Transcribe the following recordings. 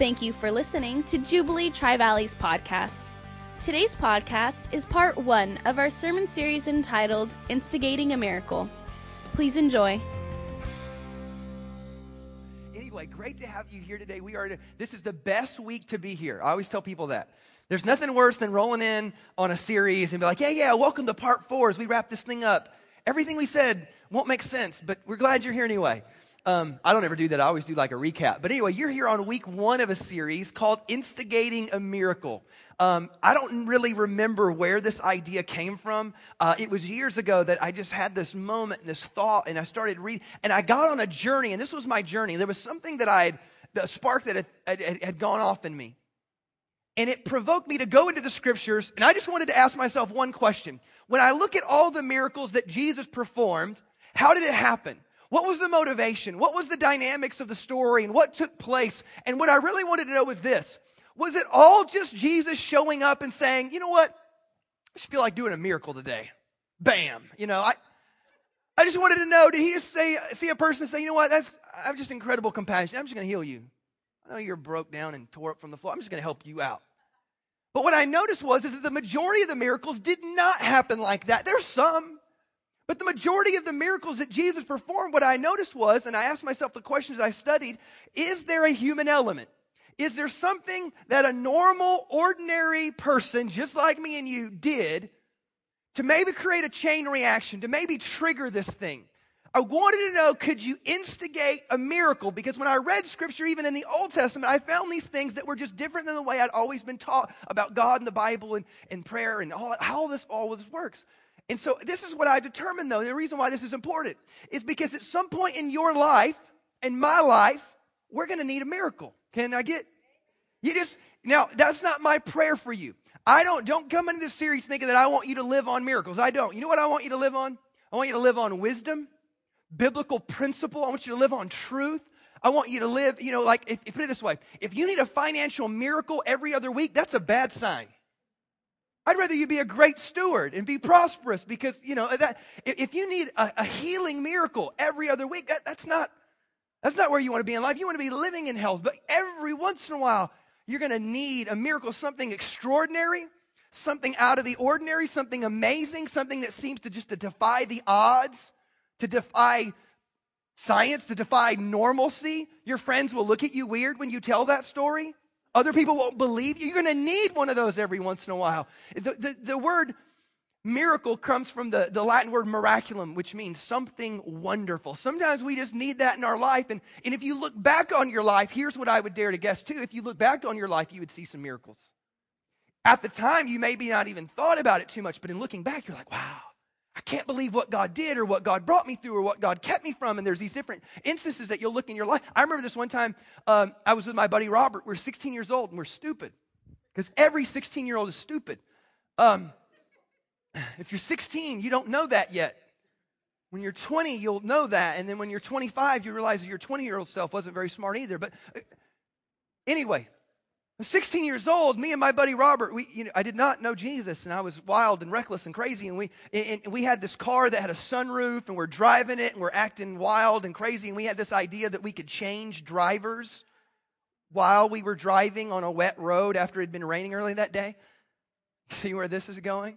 Thank you for listening to Jubilee Tri Valleys podcast. Today's podcast is part one of our sermon series entitled Instigating a Miracle. Please enjoy. Anyway, great to have you here today. We are this is the best week to be here. I always tell people that. There's nothing worse than rolling in on a series and be like, "Yeah, yeah, welcome to part 4 as we wrap this thing up." Everything we said won't make sense, but we're glad you're here anyway. Um, I don't ever do that. I always do like a recap. But anyway, you're here on week one of a series called Instigating a Miracle. Um, I don't really remember where this idea came from. Uh, it was years ago that I just had this moment and this thought, and I started reading, and I got on a journey, and this was my journey. There was something that I had, the spark that had, had, had gone off in me. And it provoked me to go into the scriptures, and I just wanted to ask myself one question. When I look at all the miracles that Jesus performed, how did it happen? What was the motivation? What was the dynamics of the story and what took place? And what I really wanted to know was this Was it all just Jesus showing up and saying, you know what? I just feel like doing a miracle today. Bam. You know, I, I just wanted to know, did he just say, see a person say, you know what? That's, I have just incredible compassion. I'm just going to heal you. I know you're broke down and tore up from the floor. I'm just going to help you out. But what I noticed was is that the majority of the miracles did not happen like that. There's some. But the majority of the miracles that Jesus performed, what I noticed was, and I asked myself the questions I studied, is there a human element? Is there something that a normal, ordinary person, just like me and you, did to maybe create a chain reaction, to maybe trigger this thing? I wanted to know could you instigate a miracle? Because when I read scripture, even in the Old Testament, I found these things that were just different than the way I'd always been taught about God and the Bible and, and prayer and all, how this all this works. And so this is what I determined though. The reason why this is important is because at some point in your life, in my life, we're going to need a miracle. Can I get you just now that's not my prayer for you. I don't don't come into this series thinking that I want you to live on miracles. I don't. You know what I want you to live on? I want you to live on wisdom, biblical principle. I want you to live on truth. I want you to live, you know, like if, if put it this way, if you need a financial miracle every other week, that's a bad sign. I'd rather you be a great steward and be prosperous because, you know, that, if you need a, a healing miracle every other week, that, that's, not, that's not where you want to be in life. You want to be living in health. But every once in a while, you're going to need a miracle, something extraordinary, something out of the ordinary, something amazing, something that seems to just to defy the odds, to defy science, to defy normalcy. Your friends will look at you weird when you tell that story. Other people won't believe you. You're going to need one of those every once in a while. The, the, the word miracle comes from the, the Latin word miraculum, which means something wonderful. Sometimes we just need that in our life. And, and if you look back on your life, here's what I would dare to guess too. If you look back on your life, you would see some miracles. At the time, you maybe not even thought about it too much, but in looking back, you're like, wow, I can't believe what God did or what God brought me through or what God kept me from. And there's these different instances that you'll look in your life. I remember this one time um, I was with my buddy Robert. We are 16 years old and we're stupid because every 16 year old is stupid. Um, if you're 16, you don't know that yet. When you're 20, you'll know that. And then when you're 25, you realize that your 20 year old self wasn't very smart either. But uh, anyway, 16 years old, me and my buddy Robert, we, you know, I did not know Jesus, and I was wild and reckless and crazy. And we, and we had this car that had a sunroof, and we're driving it, and we're acting wild and crazy. And we had this idea that we could change drivers while we were driving on a wet road after it had been raining early that day. See where this is going?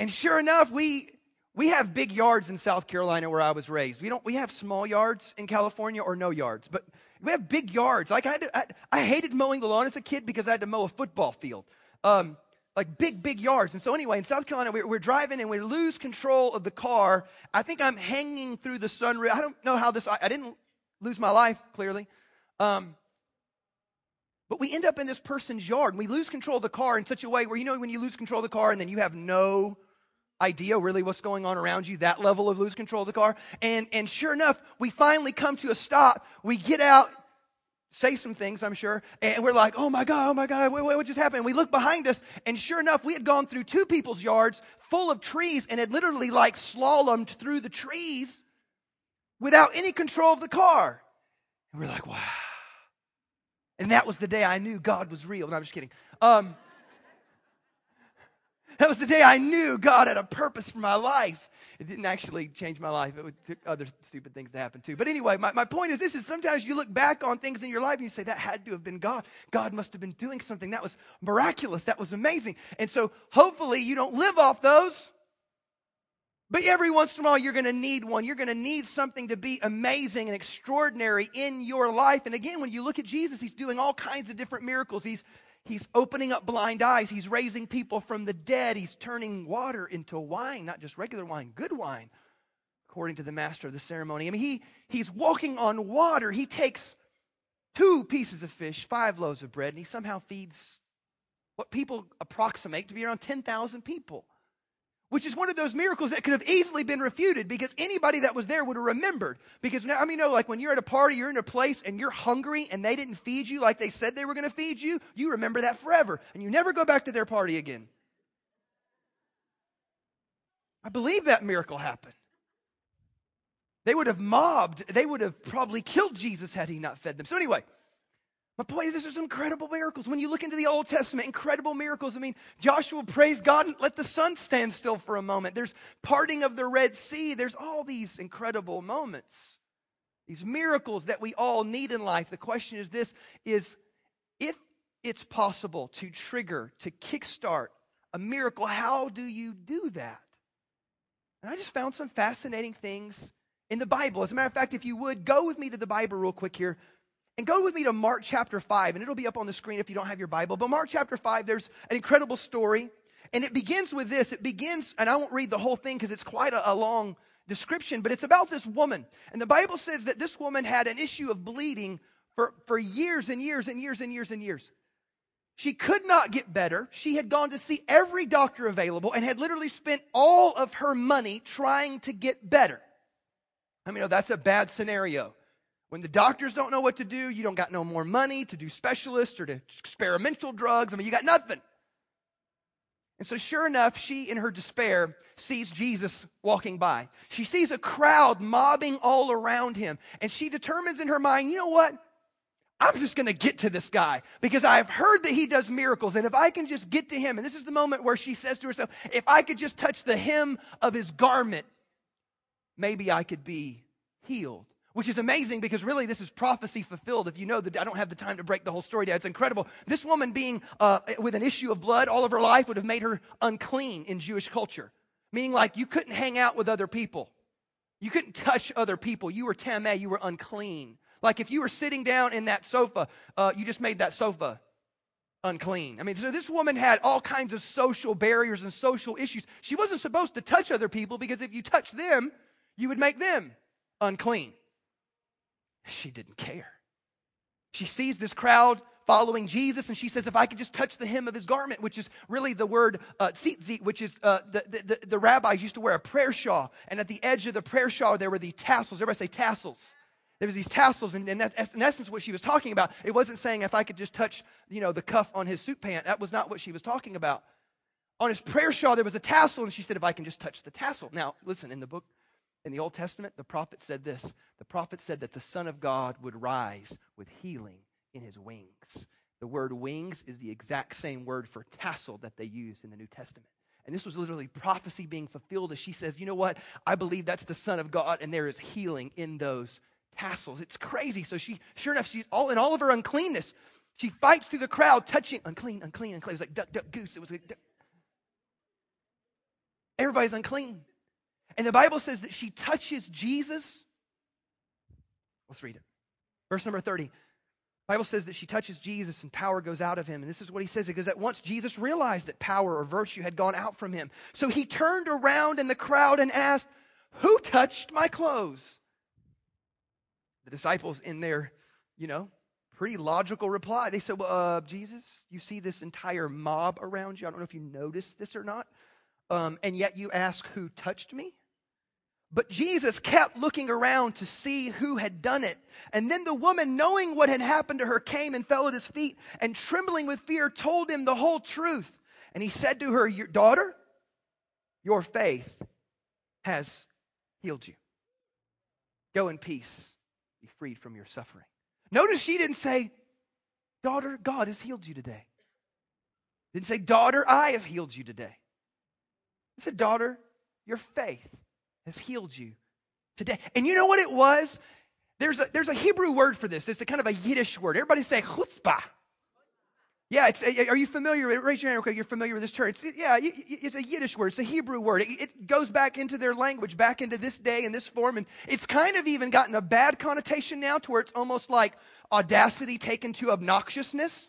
And sure enough, we we have big yards in South Carolina where I was raised. We don't we have small yards in California or no yards, but we have big yards. Like I, to, I, I, hated mowing the lawn as a kid because I had to mow a football field. Um, like big, big yards. And so anyway, in South Carolina, we're, we're, driving and we lose control of the car. I think I'm hanging through the sunroof. I don't know how this, I, I didn't lose my life, clearly. Um, but we end up in this person's yard and we lose control of the car in such a way where, you know, when you lose control of the car and then you have no idea really what's going on around you, that level of lose control of the car. And, and sure enough, we finally come to a stop. We get out, say some things, I'm sure, and we're like, oh my God, oh my God, what, what just happened? We look behind us, and sure enough, we had gone through two people's yards full of trees and had literally like slalomed through the trees without any control of the car. And we're like, wow. And that was the day I knew God was real. No, I'm just kidding. Um, that was the day I knew God had a purpose for my life. it didn't actually change my life. It took other stupid things to happen too. But anyway, my, my point is this is sometimes you look back on things in your life and you say, that had to have been God. God must have been doing something. That was miraculous. That was amazing. And so hopefully you don't live off those. But every once in a while, you're going to need one. You're going to need something to be amazing and extraordinary in your life. And again, when you look at Jesus, he's doing all kinds of different miracles. He's, he's opening up blind eyes. He's raising people from the dead. He's turning water into wine, not just regular wine, good wine, according to the master of the ceremony. I mean, he, he's walking on water. He takes two pieces of fish, five loaves of bread, and he somehow feeds what people approximate to be around 10,000 people which is one of those miracles that could have easily been refuted because anybody that was there would have remembered. Because now, I mean, you know, like when you're at a party, you're in a place and you're hungry and they didn't feed you like they said they were going to feed you, you remember that forever and you never go back to their party again. I believe that miracle happened. They would have mobbed, they would have probably killed Jesus had he not fed them. So, anyway, my point is, are some incredible miracles. When you look into the Old Testament, incredible miracles. I mean, Joshua praised God and let the sun stand still for a moment. There's parting of the Red Sea. There's all these incredible moments, these miracles that we all need in life. The question is this is if it's possible to trigger, to kickstart a miracle, how do you do that? And I just found some fascinating things in the Bible. As a matter of fact, if you would, go with me to the Bible real quick here. And go with me to Mark chapter 5, and it'll be up on the screen if you don't have your Bible. But Mark chapter 5, there's an incredible story. And it begins with this. It begins, and I won't read the whole thing because it's quite a, a, long description, but it's about this woman. And the Bible says that this woman had an issue of bleeding for, for years and years and years and years and years. She could not get better. She had gone to see every doctor available and had literally spent all of her money trying to get better. I mean, that's a bad scenario. When the doctors don't know what to do, you don't got no more money to do specialists or to experimental drugs. I mean, you got nothing. And so, sure enough, she, in her despair, sees Jesus walking by. She sees a crowd mobbing all around him. And she determines in her mind, you know what? I'm just going to get to this guy because I've heard that he does miracles. And if I can just get to him, and this is the moment where she says to herself, if I could just touch the hem of his garment, maybe I could be healed which is amazing because really this is prophecy fulfilled. If you know that I don't have the time to break the whole story down, it's incredible. This woman being uh, with an issue of blood all of her life would have made her unclean in Jewish culture, meaning like you couldn't hang out with other people, you couldn't touch other people. You were tameh, you were unclean. Like if you were sitting down in that sofa, uh, you just made that sofa unclean. I mean, so this woman had all kinds of social barriers and social issues. She wasn't supposed to touch other people because if you touch them, you would make them unclean. She didn't care. She sees this crowd following Jesus, and she says, If I could just touch the hem of his garment, which is really the word uh, tzitzit, which is uh, the, the, the, rabbis used to wear a prayer shawl, and at the edge of the prayer shawl, there were the tassels. Everybody say tassels. There was these tassels, and, and that's in essence what she was talking about. It wasn't saying if I could just touch, you know, the cuff on his suit pant. That was not what she was talking about. On his prayer shawl, there was a tassel, and she said, If I can just touch the tassel. Now, listen, in the book in the Old Testament, the prophet said this the prophet said that the Son of God would rise with healing in his wings. The word wings is the exact same word for tassel that they use in the New Testament. And this was literally prophecy being fulfilled as she says, You know what? I believe that's the Son of God, and there is healing in those tassels. It's crazy. So she, sure enough, she's all in all of her uncleanness. She fights through the crowd, touching unclean, unclean, unclean. It was like duck, duck, goose. It was like duck. everybody's unclean. And the Bible says that she touches Jesus. Let's read it. Verse number 30. The Bible says that she touches Jesus and power goes out of him. And this is what he says. Because at once Jesus realized that power or virtue had gone out from him. So he turned around in the crowd and asked, Who touched my clothes? The disciples, in their, you know, pretty logical reply, they said, Well, uh, Jesus, you see this entire mob around you. I don't know if you noticed this or not. Um, and yet you ask, Who touched me? But Jesus kept looking around to see who had done it. And then the woman, knowing what had happened to her, came and fell at his feet and trembling with fear told him the whole truth. And he said to her, Your daughter, your faith has healed you. Go in peace, be freed from your suffering. Notice she didn't say, Daughter, God has healed you today. Didn't say, Daughter, I have healed you today. He said, Daughter, your faith has healed you today. And you know what it was? There's a, there's a Hebrew word for this. It's a kind of a Yiddish word. Everybody say chutzpah. Yeah, it's, are you familiar? Raise your hand, okay. You're familiar with this term. It's, yeah, it's a Yiddish word. It's a Hebrew word. It, it goes back into their language, back into this day and this form. And it's kind of even gotten a bad connotation now to where it's almost like audacity taken to obnoxiousness.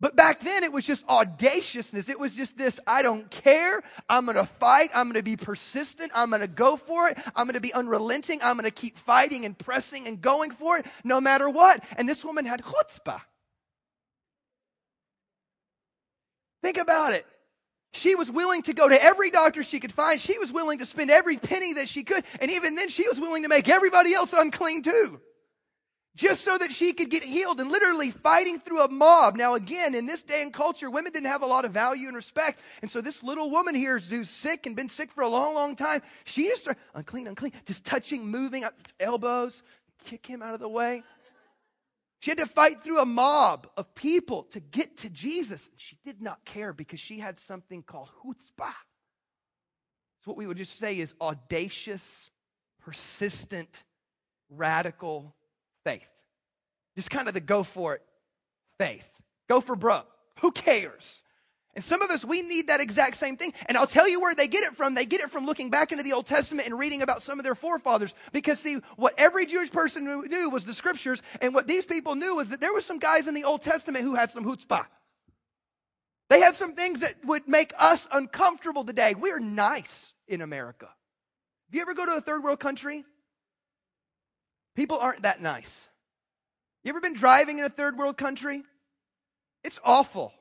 But back then it was just audaciousness. It was just this I don't care. I'm going to fight. I'm going to be persistent. I'm going to go for it. I'm going to be unrelenting. I'm going to keep fighting and pressing and going for it no matter what. And this woman had chutzpah. Think about it. She was willing to go to every doctor she could find. She was willing to spend every penny that she could. And even then, she was willing to make everybody else unclean too just so that she could get healed and literally fighting through a mob. Now, again, in this day and culture, women didn't have a lot of value and respect. And so this little woman here who's sick and been sick for a long, long time. She just started, unclean, unclean, just touching, moving, uh, elbows, kick him out of the way. She had to fight through a mob of people to get to Jesus. And she did not care because she had something called chutzpah. It's what we would just say is audacious, persistent, radical faith. Just kind of the go for it faith. Go for broke. Who cares? And some of us, we need that exact same thing. And I'll tell you where they get it from. They get it from looking back into the Old Testament and reading about some of their forefathers. Because, see, what every Jewish person knew was the scriptures. And what these people knew was that there were some guys in the Old Testament who had some chutzpah. They had some things that would make us uncomfortable today. We're nice in America. If you ever go to a third world country People aren't that nice. You ever been driving in a third world country? It's awful.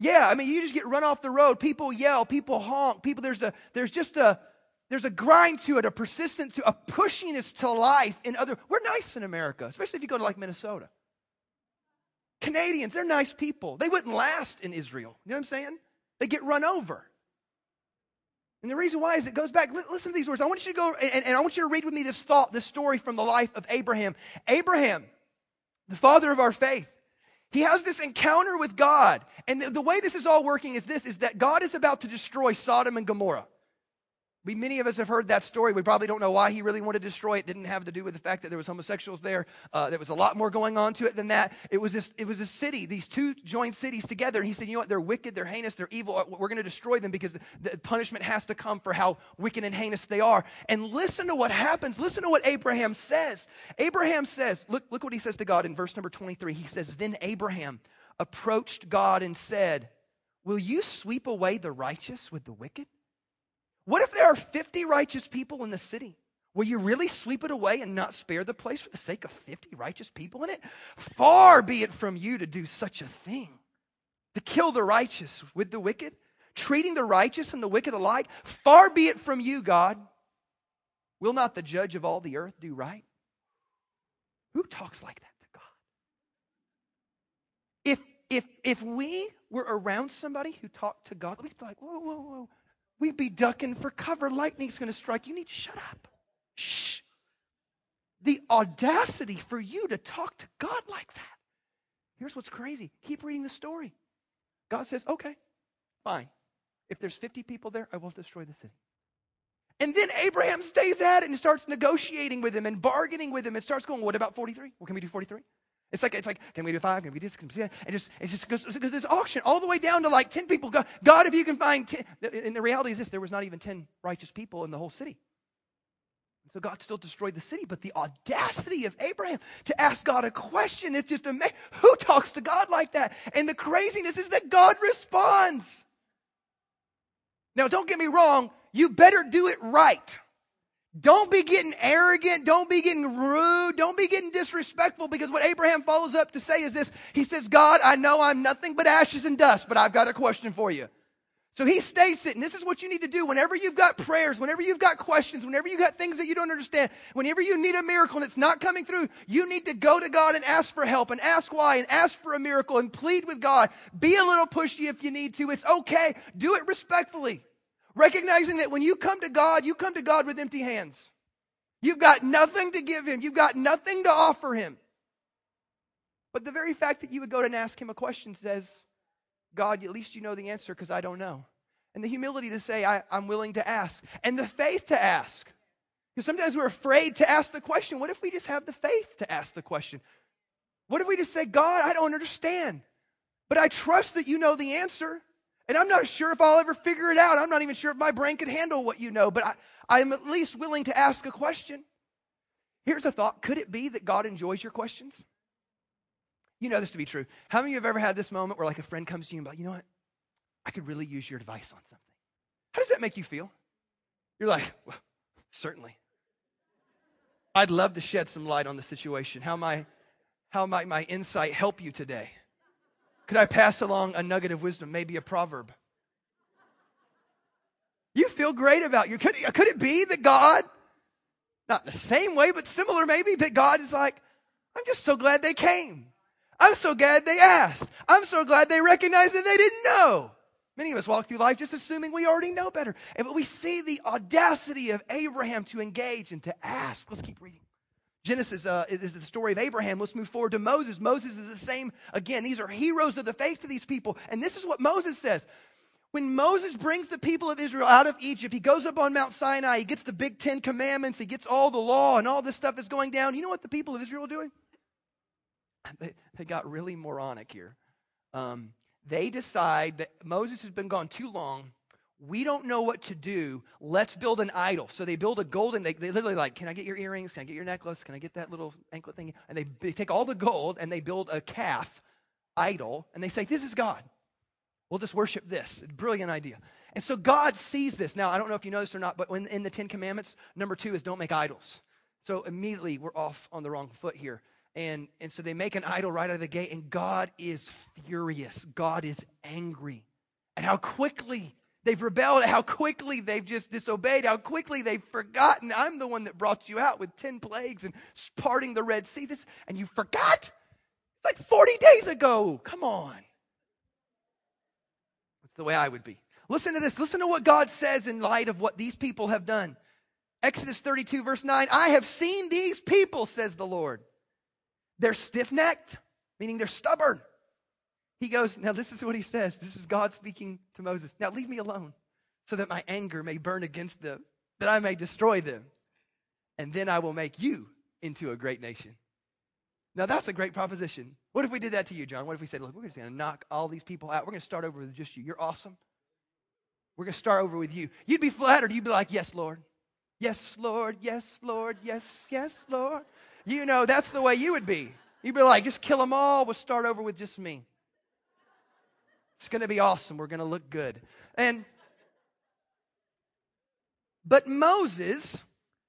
Yeah, I mean, you just get run off the road. People yell, people honk, people, there's a, there's just a, there's a grind to it, a persistence to, a pushiness to life in other, we're nice in America, especially if you go to like Minnesota. Canadians, they're nice people. They wouldn't last in Israel. You know what I'm saying? They get run over. And the reason why is it goes back, listen to these words. I want you to go, and, and I want you to read with me this thought, this story from the life of Abraham. Abraham, the father of our faith, he has this encounter with God. And the, the way this is all working is this, is that God is about to destroy Sodom and Gomorrah. We, many of us have heard that story. We probably don't know why he really wanted to destroy it. it didn't have to do with the fact that there was homosexuals there. Uh, there was a lot more going on to it than that. It was, this, it was a city, these two joined cities together. And he said, you know what? They're wicked, they're heinous, they're evil. We're going to destroy them because the, punishment has to come for how wicked and heinous they are. And listen to what happens. Listen to what Abraham says. Abraham says, look, look what he says to God in verse number 23. He says, Then Abraham approached God and said, Will you sweep away the righteous with the wicked? What if there are 50 righteous people in the city? Will you really sweep it away and not spare the place for the sake of 50 righteous people in it? Far be it from you to do such a thing, to kill the righteous with the wicked, treating the righteous and the wicked alike. Far be it from you, God. Will not the judge of all the earth do right? Who talks like that to God? If, if, if we were around somebody who talked to God, we'd be like, whoa, whoa, whoa. We'd be ducking for cover. Lightning's going to strike. You need to shut up. Shh. The audacity for you to talk to God like that. Here's what's crazy. Keep reading the story. God says, okay, fine. If there's 50 people there, I won't destroy the city. And then Abraham stays at it and starts negotiating with him and bargaining with him and starts going, what about 43? What can we do 43? It's like, it's like, can we do five? Can we do this? Can we do? And just, it just goes, goes this auction all the way down to like 10 people. God, God, if you can find 10. And the reality is this there was not even 10 righteous people in the whole city. So God still destroyed the city, but the audacity of Abraham to ask God a question is just amazing. Who talks to God like that? And the craziness is that God responds. Now, don't get me wrong, you better do it right. Don't be getting arrogant. Don't be getting rude. Don't be getting disrespectful because what Abraham follows up to say is this. He says, God, I know I'm nothing but ashes and dust, but I've got a question for you. So he states it, and this is what you need to do whenever you've got prayers, whenever you've got questions, whenever you've got things that you don't understand, whenever you need a miracle and it's not coming through, you need to go to God and ask for help and ask why and ask for a miracle and plead with God. Be a little pushy if you need to. It's okay. Do it respectfully. Recognizing that when you come to God, you come to God with empty hands. You've got nothing to give Him, you've got nothing to offer Him. But the very fact that you would go and ask Him a question says, God, at least you know the answer because I don't know. and the humility to say, I, am willing to ask, and the faith to ask. Because sometimes we're afraid to ask the question. What if we just have the faith to ask the question? What if we just say, God, I don't understand, but I trust that you know the answer. And I'm not sure if I'll ever figure it out. I'm not even sure if my brain could handle what you know, but I, I'm at least willing to ask a question. Here's a thought Could it be that God enjoys your questions? You know this to be true. How many of you have ever had this moment where like a friend comes to you and be like, you know what? I could really use your advice on something. How does that make you feel? You're like, well, certainly. I'd love to shed some light on the situation. How my how might my insight help you today? Could I pass along a nugget of wisdom, maybe a proverb? You feel great about you. Could, could it be that God, not in the same way, but similar maybe, that God is like, I'm just so glad they came. I'm so glad they asked. I'm so glad they recognized that they didn't know. Many of us walk through life just assuming we already know better. And but we see the audacity of Abraham to engage and to ask. Let's keep reading. Genesis uh, is the story of Abraham. Let's move forward to Moses. Moses is the same. Again, these are heroes of the faith to these people. And this is what Moses says. When Moses brings the people of Israel out of Egypt, he goes up on Mount Sinai, he gets the big Ten Commandments, he gets all the law, and all this stuff is going down. You know what the people of Israel are doing? They, they got really moronic here. Um, they decide that Moses has been gone too long we don't know what to do. Let's build an idol. So they build a golden, they, they literally like, can I get your earrings? Can I get your necklace? Can I get that little anklet thing? And they, they take all the gold and they build a calf idol and they say, this is God. We'll just worship this. Brilliant idea. And so God sees this. Now, I don't know if you know this or not, but when, in the Ten Commandments, number two is don't make idols. So immediately we're off on the wrong foot here. And, and so they make an idol right out of the gate, and God is furious. God is angry. And how quickly They've rebelled, how quickly they've just disobeyed, how quickly they've forgotten. I'm the one that brought you out with 10 plagues and parting the Red Sea. This, and you forgot? It's like 40 days ago. Come on. That's the way I would be. Listen to this. Listen to what God says in light of what these people have done. Exodus 32, verse 9 I have seen these people, says the Lord. They're stiff necked, meaning they're stubborn. He goes, Now, this is what he says. This is God speaking to Moses. Now, leave me alone so that my anger may burn against them, that I may destroy them. And then I will make you into a great nation. Now, that's a great proposition. What if we did that to you, John? What if we said, Look, we're just going to knock all these people out? We're going to start over with just you. You're awesome. We're going to start over with you. You'd be flattered. You'd be like, Yes, Lord. Yes, Lord. Yes, Lord. Yes, yes, Lord. You know, that's the way you would be. You'd be like, Just kill them all. We'll start over with just me. It's going to be awesome. We're going to look good. And but Moses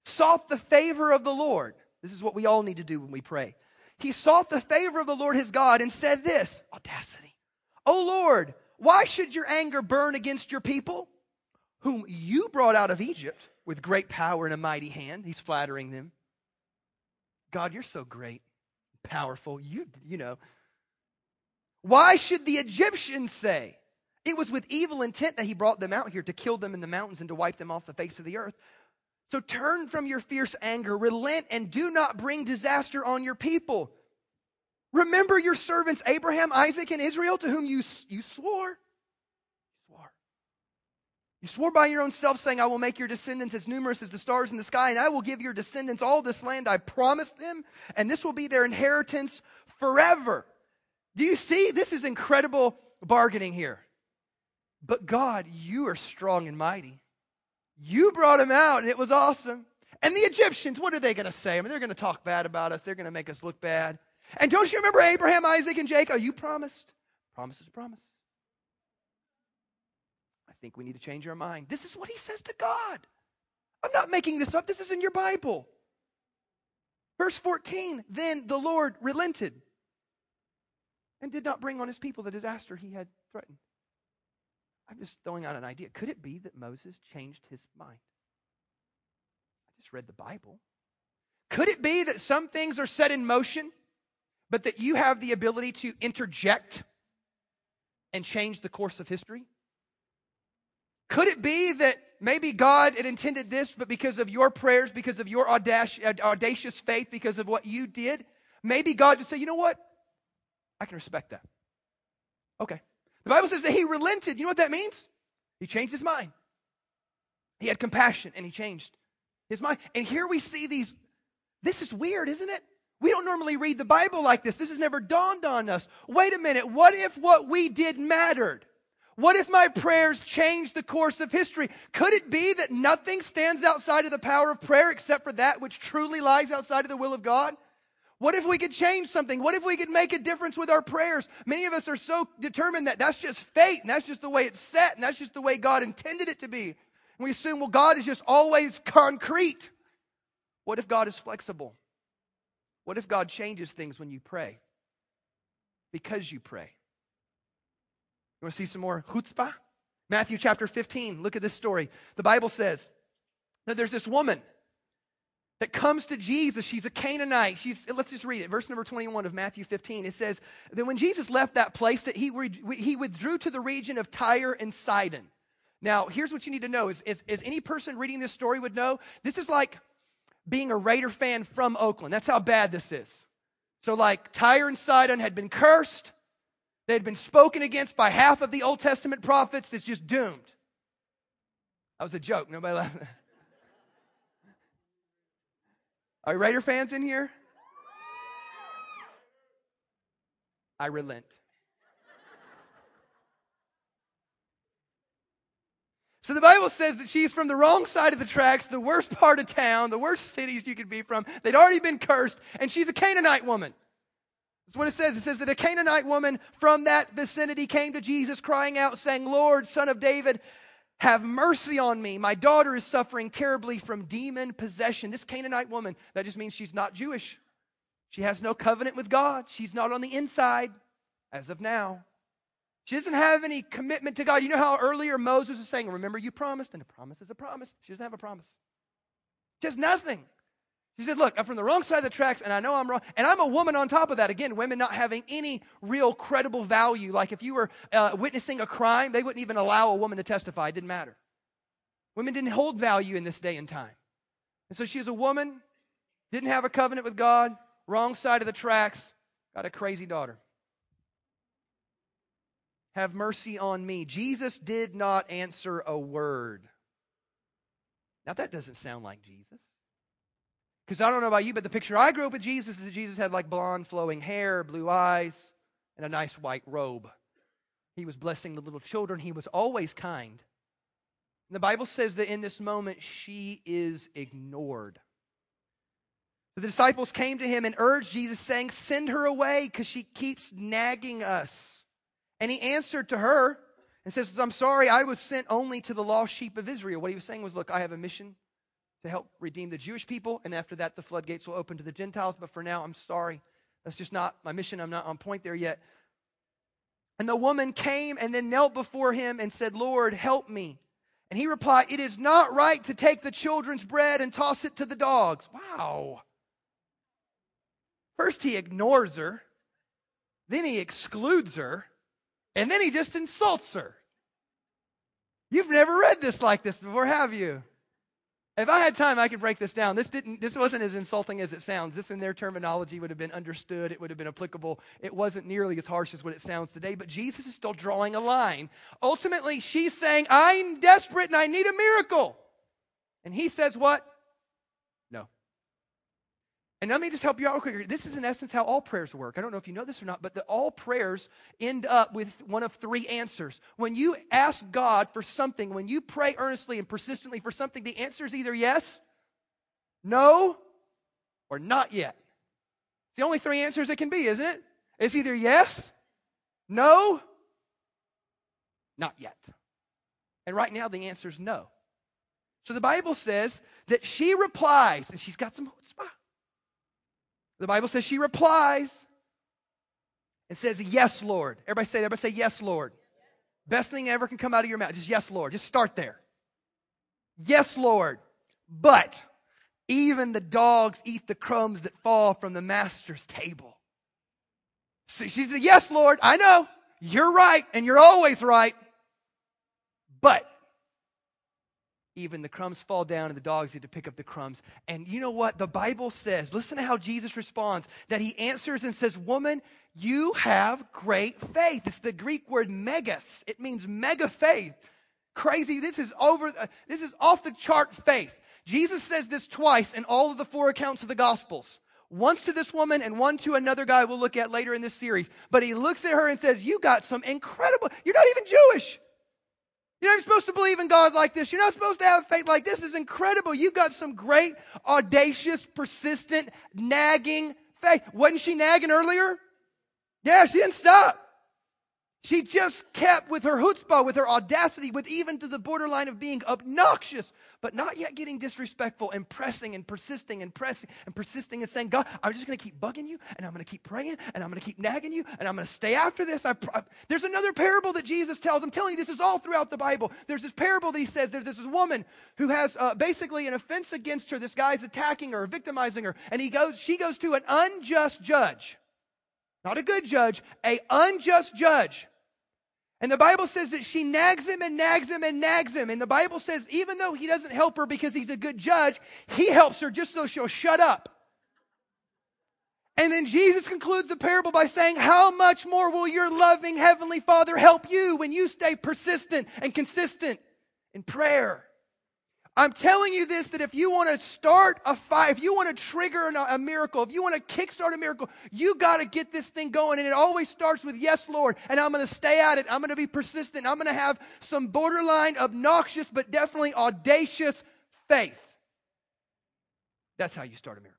sought the favor of the Lord. This is what we all need to do when we pray. He sought the favor of the Lord his God and said this, audacity. "O Lord, why should your anger burn against your people whom you brought out of Egypt with great power and a mighty hand?" He's flattering them. God, you're so great, powerful. You you know, why should the Egyptians say? It was with evil intent that he brought them out here to kill them in the mountains and to wipe them off the face of the earth. So turn from your fierce anger, relent, and do not bring disaster on your people. Remember your servants Abraham, Isaac, and Israel to whom you, you swore. swore. You swore by your own self, saying, I will make your descendants as numerous as the stars in the sky, and I will give your descendants all this land I promised them, and this will be their inheritance forever. Do you see? This is incredible bargaining here. But God, you are strong and mighty. You brought him out, and it was awesome. And the Egyptians, what are they going to say? I mean, they're going to talk bad about us. They're going to make us look bad. And don't you remember Abraham, Isaac, and Jacob? You promised. Promise is a promise. I think we need to change our mind. This is what he says to God. I'm not making this up. This is in your Bible. Verse 14 Then the Lord relented and did not bring on his people the disaster he had threatened. I'm just throwing out an idea. Could it be that Moses changed his mind? I just read the Bible. Could it be that some things are set in motion, but that you have the ability to interject and change the course of history? Could it be that maybe God had intended this, but because of your prayers, because of your audacious faith, because of what you did, maybe God would say, you know what? I can respect that. Okay. The Bible says that he relented. You know what that means? He changed his mind. He had compassion and he changed his mind. And here we see these. This is weird, isn't it? We don't normally read the Bible like this. This has never dawned on us. Wait a minute. What if what we did mattered? What if my prayers changed the course of history? Could it be that nothing stands outside of the power of prayer except for that which truly lies outside of the will of God? What if we could change something? What if we could make a difference with our prayers? Many of us are so determined that that's just fate and that's just the way it's set and that's just the way God intended it to be. And we assume, well, God is just always concrete. What if God is flexible? What if God changes things when you pray? Because you pray. You want to see some more chutzpah? Matthew chapter 15. Look at this story. The Bible says that there's this woman that comes to Jesus. She's a Canaanite. She's, let's just read it. Verse number 21 of Matthew 15. It says that when Jesus left that place, that he, he withdrew to the region of Tyre and Sidon. Now, here's what you need to know is, is, is any person reading this story would know, this is like being a Raider fan from Oakland. That's how bad this is. So, like, Tyre and Sidon had been cursed. They had been spoken against by half of the Old Testament prophets. It's just doomed. That was a joke. Nobody laughed. Are Raider fans in here? I relent. So the Bible says that she's from the wrong side of the tracks, the worst part of town, the worst cities you could be from. They'd already been cursed, and she's a Canaanite woman. That's what it says. It says that a Canaanite woman from that vicinity came to Jesus crying out, saying, Lord, son of David, have mercy on me. My daughter is suffering terribly from demon possession. This Canaanite woman, that just means she's not Jewish. She has no covenant with God. She's not on the inside as of now. She doesn't have any commitment to God. You know how earlier Moses was saying, Remember, you promised, and a promise is a promise. She doesn't have a promise. She has nothing. She said, Look, I'm from the wrong side of the tracks, and I know I'm wrong. And I'm a woman on top of that. Again, women not having any real credible value. Like if you were uh, witnessing a crime, they wouldn't even allow a woman to testify. It didn't matter. Women didn't hold value in this day and time. And so she is a woman, didn't have a covenant with God, wrong side of the tracks, got a crazy daughter. Have mercy on me. Jesus did not answer a word. Now, that doesn't sound like Jesus. Because I don't know about you, but the picture I grew up with Jesus is that Jesus had like blonde flowing hair, blue eyes, and a nice white robe. He was blessing the little children. He was always kind. And the Bible says that in this moment, she is ignored. The disciples came to him and urged Jesus, saying, Send her away because she keeps nagging us. And he answered to her and says, I'm sorry, I was sent only to the lost sheep of Israel. What he was saying was, Look, I have a mission to help redeem the Jewish people, and after that, the floodgates will open to the Gentiles. But for now, I'm sorry. That's just not my mission. I'm not on point there yet. And the woman came and then knelt before him and said, Lord, help me. And he replied, It is not right to take the children's bread and toss it to the dogs. Wow. First, he ignores her, then, he excludes her, and then he just insults her. You've never read this like this before, have you? If I had time, I could break this down. This didn't this wasn't as insulting as it sounds. This in their terminology would have been understood, it would have been applicable. It wasn't nearly as harsh as what it sounds today, but Jesus is still drawing a line. Ultimately, she's saying, "I'm desperate and I need a miracle." And he says what? And let me just help you out real quick. This is in essence how all prayers work. I don't know if you know this or not, but the, all prayers end up with one of three answers. When you ask God for something, when you pray earnestly and persistently for something, the answer is either yes, no, or not yet. It's the only three answers it can be, isn't it? It's either yes, no, not yet. And right now the answer is no. So the Bible says that she replies, and she's got some. The Bible says she replies and says, Yes, Lord. Everybody say, everybody say, Yes, Lord. Best thing ever can come out of your mouth. Just yes, Lord. Just start there. Yes, Lord. But even the dogs eat the crumbs that fall from the master's table. So she said, Yes, Lord, I know. You're right, and you're always right. But even the crumbs fall down and the dogs need to pick up the crumbs. And you know what? The Bible says, listen to how Jesus responds, that he answers and says, Woman, you have great faith. It's the Greek word megas, it means mega faith. crazy. This is over, uh, this is off the chart faith. Jesus says this twice in all of the four accounts of the Gospels. Once to this woman and one to another guy we'll look at later in this series. But he looks at her and says, You got some incredible, you're not even Jewish. You're not supposed to believe in God like this. You're not supposed to have faith like this. Is incredible. You've got some great, audacious, persistent, nagging faith. Wasn't she nagging earlier? Yeah, she didn't stop. She just kept with her chutzpah, with her audacity, with even to the borderline of being obnoxious, but not yet getting disrespectful and pressing and persisting and pressing and persisting and saying, God, I'm just going to keep bugging you and I'm going to keep praying and I'm going to keep nagging you and I'm going to stay after this. I, I, there's another parable that Jesus tells. I'm telling you, this is all throughout the Bible. There's this parable that he says there's this woman who has uh, basically an offense against her. This guy's attacking her, victimizing her, and he goes, she goes to an unjust judge. Not a good judge, a unjust judge. And the Bible says that she nags him and nags him and nags him. And the Bible says even though he doesn't help her because he's a good judge, he helps her just so she'll shut up. And then Jesus concludes the parable by saying, How much more will your loving Heavenly Father help you when you stay persistent and consistent in prayer? I'm telling you this that if you want to start a fight, if you want to trigger a miracle, if you want to kickstart a miracle, you got to get this thing going. And it always starts with, Yes, Lord. And I'm going to stay at it. I'm going to be persistent. I'm going to have some borderline obnoxious, but definitely audacious faith. That's how you start a miracle.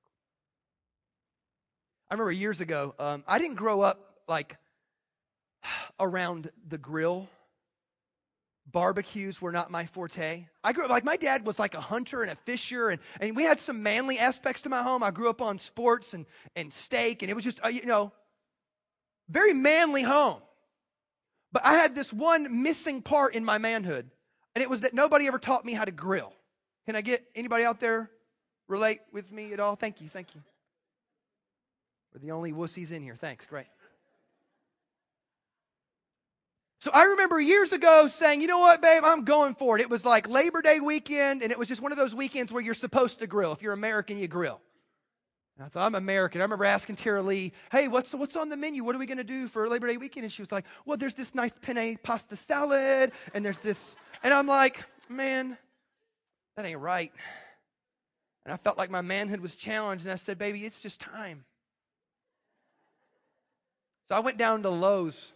I remember years ago, um, I didn't grow up like around the grill barbecues were not my forte. I grew up like my dad was like a hunter and a fisher, and, and we had some manly aspects to my home. I grew up on sports and, and steak, and it was just, uh, you know, very manly home. But I had this one missing part in my manhood, and it was that nobody ever taught me how to grill. Can I get anybody out there relate with me at all? Thank you, thank you. We're the only wussies in here. Thanks, great. So I remember years ago saying, you know what, babe, I'm going for it. It was like Labor Day weekend, and it was just one of those weekends where you're supposed to grill. If you're American, you grill. And I thought, I'm American. I remember asking Tara Lee, hey, what's, what's on the menu? What are we going to do for Labor Day weekend? And she was like, well, there's this nice penne pasta salad, and there's this. And I'm like, man, that ain't right. And I felt like my manhood was challenged, and I said, baby, it's just time. So I went down to Lowe's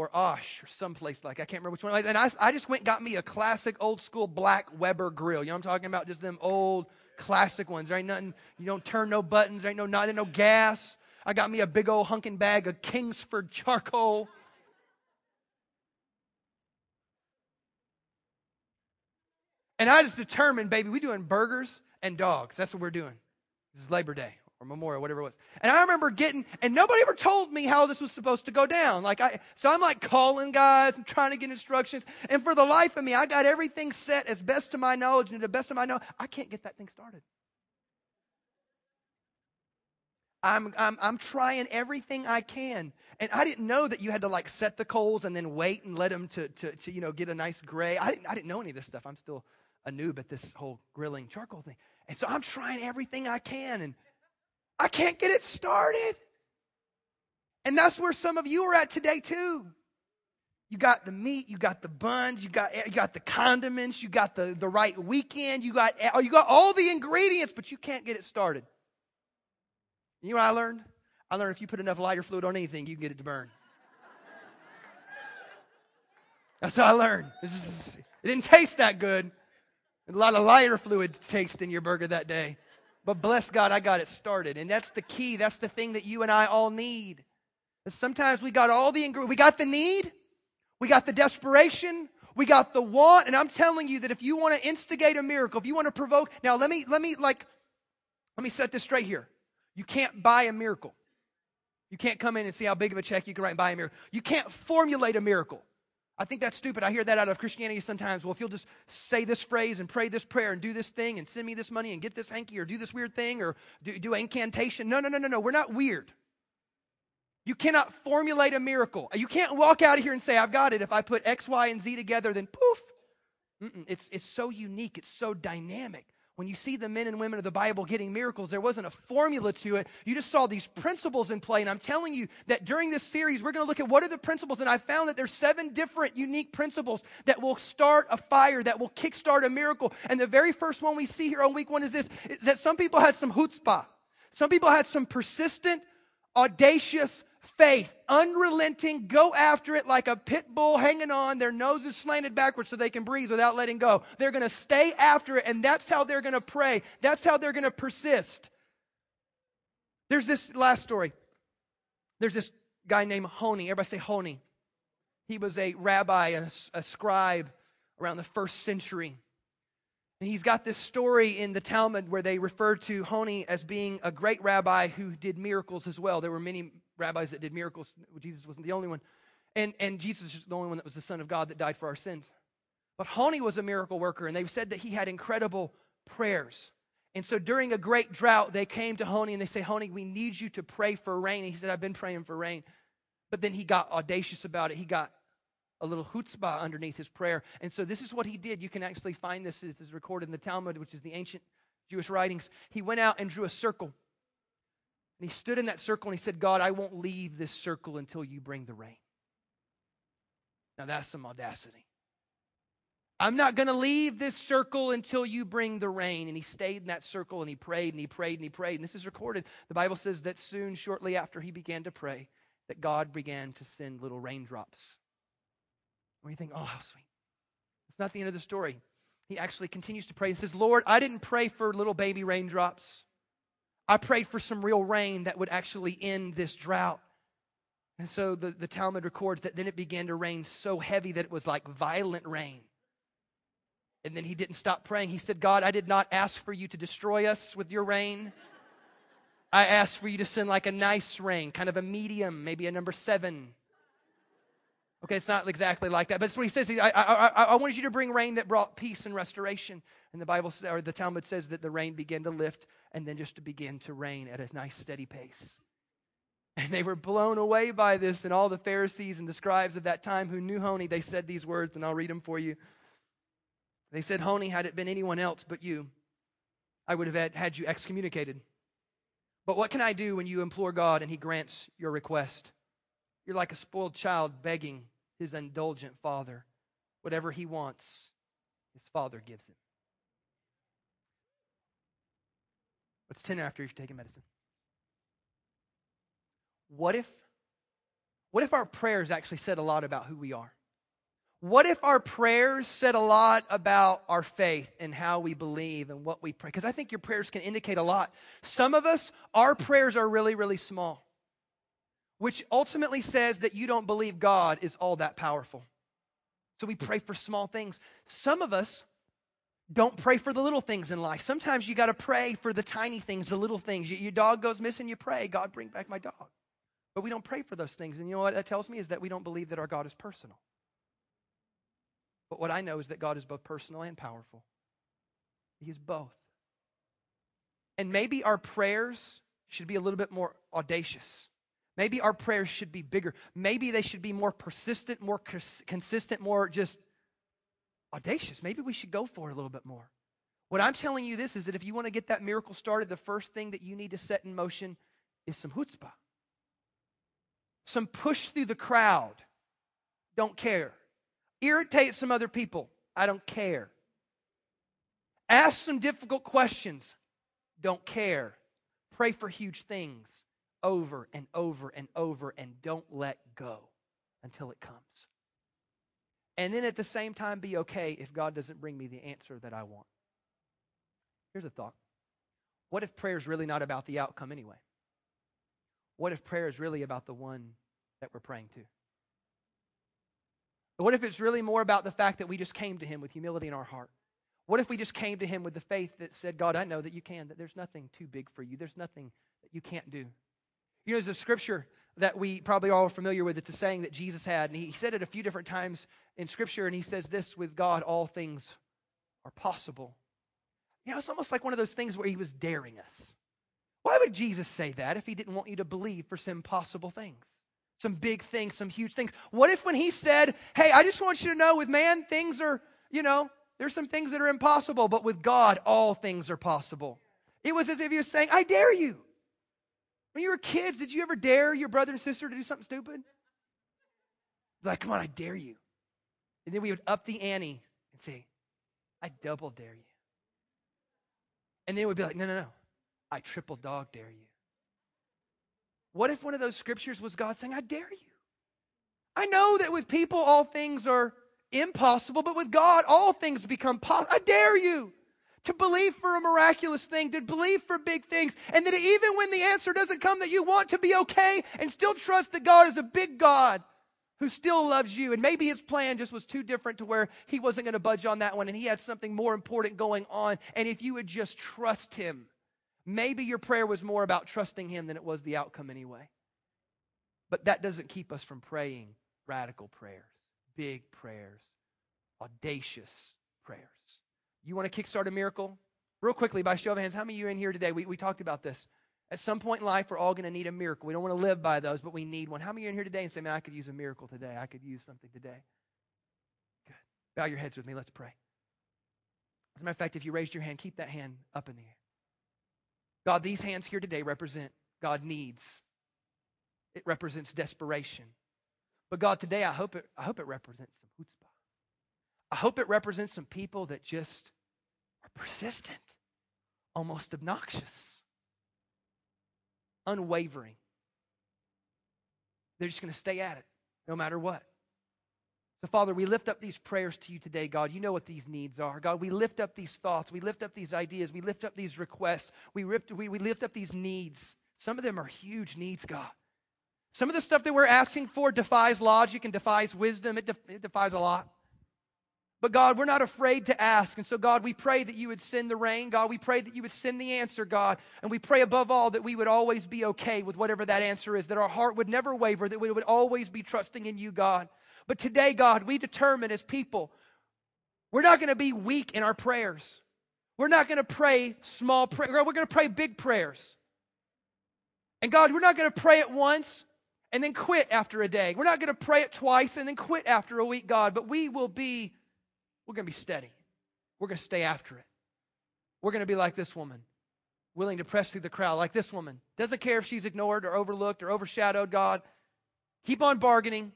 or Osh or someplace like I can't remember which one. And I, I just went got me a classic old school black Weber grill. You know what I'm talking about? Just them old classic ones. There ain't nothing. You don't turn no buttons. There ain't no nothing, no gas. I got me a big old hunking bag of Kingsford charcoal. And I just determined, baby, we doing burgers and dogs. That's what we're doing. This is Labor Day or memorial, whatever it was. And I remember getting, and nobody ever told me how this was supposed to go down. Like I, so I'm like calling guys I'm trying to get instructions. And for the life of me, I got everything set as best to my knowledge and to the best of my knowledge. I can't get that thing started. I'm, I'm, I'm trying everything I can. And I didn't know that you had to like set the coals and then wait and let them to, to, to you know, get a nice gray. I didn't, I didn't know any of this stuff. I'm still a noob at this whole grilling charcoal thing. And so I'm trying everything I can. And I can't get it started. And that's where some of you are at today, too. You got the meat, you got the buns, you got, you got the condiments, you got the, the right weekend, you got, you got all the ingredients, but you can't get it started. You know what I learned? I learned if you put enough lighter fluid on anything, you can get it to burn. That's what I learned. It didn't taste that good. A lot of lighter fluid taste in your burger that day. But bless God, I got it started. And that's the key. That's the thing that you and I all need. sometimes we got all the ingredients. We got the need, we got the desperation, we got the want. And I'm telling you that if you want to instigate a miracle, if you want to provoke, now let me, let me, like, let me set this straight here. You can't buy a miracle. You can't come in and see how big of a check you can write and buy a miracle. You can't formulate a miracle. I think that's stupid. I hear that out of Christianity sometimes. Well, if you'll just say this phrase and pray this prayer and do this thing and send me this money and get this hanky or do this weird thing or do, do incantation. No, no, no, no, no. We're not weird. You cannot formulate a miracle. You can't walk out of here and say, I've got it. If I put X, Y, and Z together, then poof. Mm-mm. It's, it's so unique. It's so dynamic when you see the men and women of the Bible getting miracles, there wasn't a formula to it. You just saw these principles in play. And I'm telling you that during this series, we're going to look at what are the principles. And I found that there's seven different unique principles that will start a fire, that will kickstart a miracle. And the very first one we see here on week one is this, is that some people had some chutzpah. Some people had some persistent, audacious faith, unrelenting, go after it like a pit bull hanging on, their nose is slanted backwards so they can breathe without letting go. They're going to stay after it, and that's how they're going to pray. That's how they're going to persist. There's this last story. There's this guy named Honi. Everybody say Honi. He was a rabbi, a, a scribe around the first century. And he's got this story in the Talmud where they refer to Honi as being a great rabbi who did miracles as well. There were many rabbis that did miracles. Jesus wasn't the only one. And, and Jesus is the only one that was the Son of God that died for our sins. But Honi was a miracle worker, and they said that he had incredible prayers. And so during a great drought, they came to Honi and they say, Honi, we need you to pray for rain. And he said, I've been praying for rain. But then he got audacious about it. He got a little chutzpah underneath his prayer. And so this is what he did. You can actually find this, this is recorded in the Talmud, which is the ancient Jewish writings. He went out and drew a circle. And he stood in that circle and he said, God, I won't leave this circle until you bring the rain. Now that's some audacity. I'm not going to leave this circle until you bring the rain. And he stayed in that circle and he prayed and he prayed and he prayed. And this is recorded. The Bible says that soon, shortly after he began to pray, that God began to send little raindrops. Where you think, oh, how sweet. It's not the end of the story. He actually continues to pray and says, Lord, I didn't pray for little baby raindrops. I prayed for some real rain that would actually end this drought. And so the, the Talmud records that then it began to rain so heavy that it was like violent rain. And then he didn't stop praying. He said, God, I did not ask for you to destroy us with your rain. I asked for you to send like a nice rain, kind of a medium, maybe a number seven. Okay, it's not exactly like that, but that's what he says. I, I, I, I wanted you to bring rain that brought peace and restoration. And the Bible, or the Talmud says that the rain began to lift and then just to begin to rain at a nice steady pace. And they were blown away by this, and all the Pharisees and the scribes of that time who knew Honi, they said these words, and I'll read them for you. They said, Honi, had it been anyone else but you, I would have had, had you excommunicated. But what can I do when you implore God and he grants your request? You're like a spoiled child begging his indulgent father. Whatever he wants, his father gives him. It's 10 after you've taken medicine. What if, what if our prayers actually said a lot about who we are? What if our prayers said a lot about our faith and how we believe and what we pray? Because I think your prayers can indicate a lot. Some of us, our prayers are really, really small, which ultimately says that you don't believe God is all that powerful. So we pray for small things. Some of us, don't pray for the little things in life. Sometimes you got to pray for the tiny things, the little things. Your dog goes missing, you pray, God, bring back my dog. But we don't pray for those things. And you know what that tells me is that we don't believe that our God is personal. But what I know is that God is both personal and powerful. He is both. And maybe our prayers should be a little bit more audacious. Maybe our prayers should be bigger. Maybe they should be more persistent, more consistent, more just audacious. Maybe we should go for it a little bit more. What I'm telling you this is that if you want to get that miracle started, the first thing that you need to set in motion is some chutzpah. Some push through the crowd. Don't care. Irritate some other people. I don't care. Ask some difficult questions. Don't care. Pray for huge things over and over and over and don't let go until it comes and then at the same time be okay if God doesn't bring me the answer that I want. Here's a thought What if prayer is really not about the outcome anyway? What if prayer is really about the one that we're praying to? What if it's really more about the fact that we just came to Him with humility in our heart? What if we just came to Him with the faith that said, God, I know that you can, that there's nothing too big for you, there's nothing that you can't do? You know, there's a scripture that we probably all are familiar with. It's a saying that Jesus had, and he said it a few different times in Scripture, and he says this with God, all things are possible. You know, it's almost like one of those things where he was daring us. Why would Jesus say that if he didn't want you to believe for some possible things? Some big things, some huge things. What if when he said, Hey, I just want you to know with man, things are, you know, There's some things that are impossible, but with God, all things are possible. It was as if he was saying, I dare you. When you were kids, did you ever dare your brother and sister to do something stupid? Like, come on, I dare you. And then we would up the ante and say, I double dare you. And then would be like, no, no, no. I triple dog dare you. What if one of those scriptures was God saying, I dare you? I know that with people, all things are impossible, but with God, all things become possible. I dare you to believe for a miraculous thing, to believe for big things, and that even when the answer doesn't come, that you want to be okay and still trust that God is a big God who still loves you. And maybe his plan just was too different to where he wasn't going to budge on that one and he had something more important going on. And if you would just trust him, maybe your prayer was more about trusting him than it was the outcome anyway. But that doesn't keep us from praying radical prayers, big prayers, audacious prayers. You want to kickstart a miracle? Real quickly, by show of hands, how many of you in here today? We, we talked about this. At some point in life, we're all going to need a miracle. We don't want to live by those, but we need one. How many are in here today and say, man, I could use a miracle today? I could use something today. Good. Bow your heads with me. Let's pray. As a matter of fact, if you raised your hand, keep that hand up in the air. God, these hands here today represent God needs. It represents desperation. But God, today I hope it, I hope it represents some chutzpah. I hope it represents some people that just are persistent, almost obnoxious unwavering. They're just going to stay at it no matter what. So, Father, we lift up these prayers to you today, God. You know what these needs are. God, we lift up these thoughts. We lift up these ideas. We lift up these requests. We, ripped, we, we lift up these needs. Some of them are huge needs, God. Some of the stuff that we're asking for defies logic and defies wisdom. It, it defies a lot. But God, we're not afraid to ask. And so, God, we pray that you would send the rain. God, we pray that you would send the answer, God. And we pray above all that we would always be okay with whatever that answer is, that our heart would never waver, that we would always be trusting in you, God. But today, God, we determine as people, we're not going to be weak in our prayers. We're not going to pray small prayers. We're going to pray big prayers. And God, we're not going to pray it once and then quit after a day. We're not going to pray it twice and then quit after a week, God. But we will be we're going to be steady. We're going to stay after it. We're going to be like this woman, willing to press through the crowd, like this woman. Doesn't care if she's ignored or overlooked or overshadowed God. Keep on bargaining,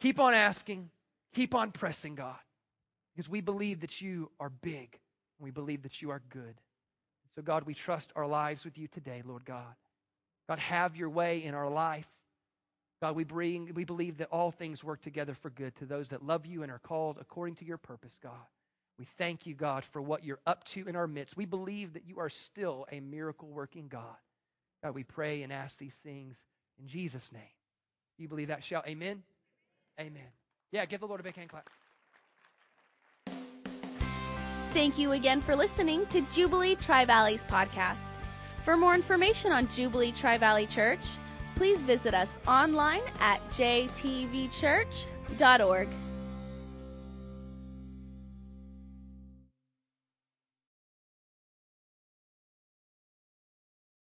keep on asking, keep on pressing God. Because we believe that you are big and we believe that you are good. So, God, we trust our lives with you today, Lord God. God, have your way in our life. God, we, bring, we believe that all things work together for good to those that love you and are called according to your purpose, God. We thank you, God, for what you're up to in our midst. We believe that you are still a miracle working God. God, we pray and ask these things in Jesus' name. You believe that? Shout amen. Amen. Yeah, give the Lord a big hand clap. Thank you again for listening to Jubilee Tri Valleys podcast. For more information on Jubilee Tri Valley Church, please visit us online at jtvchurch.org.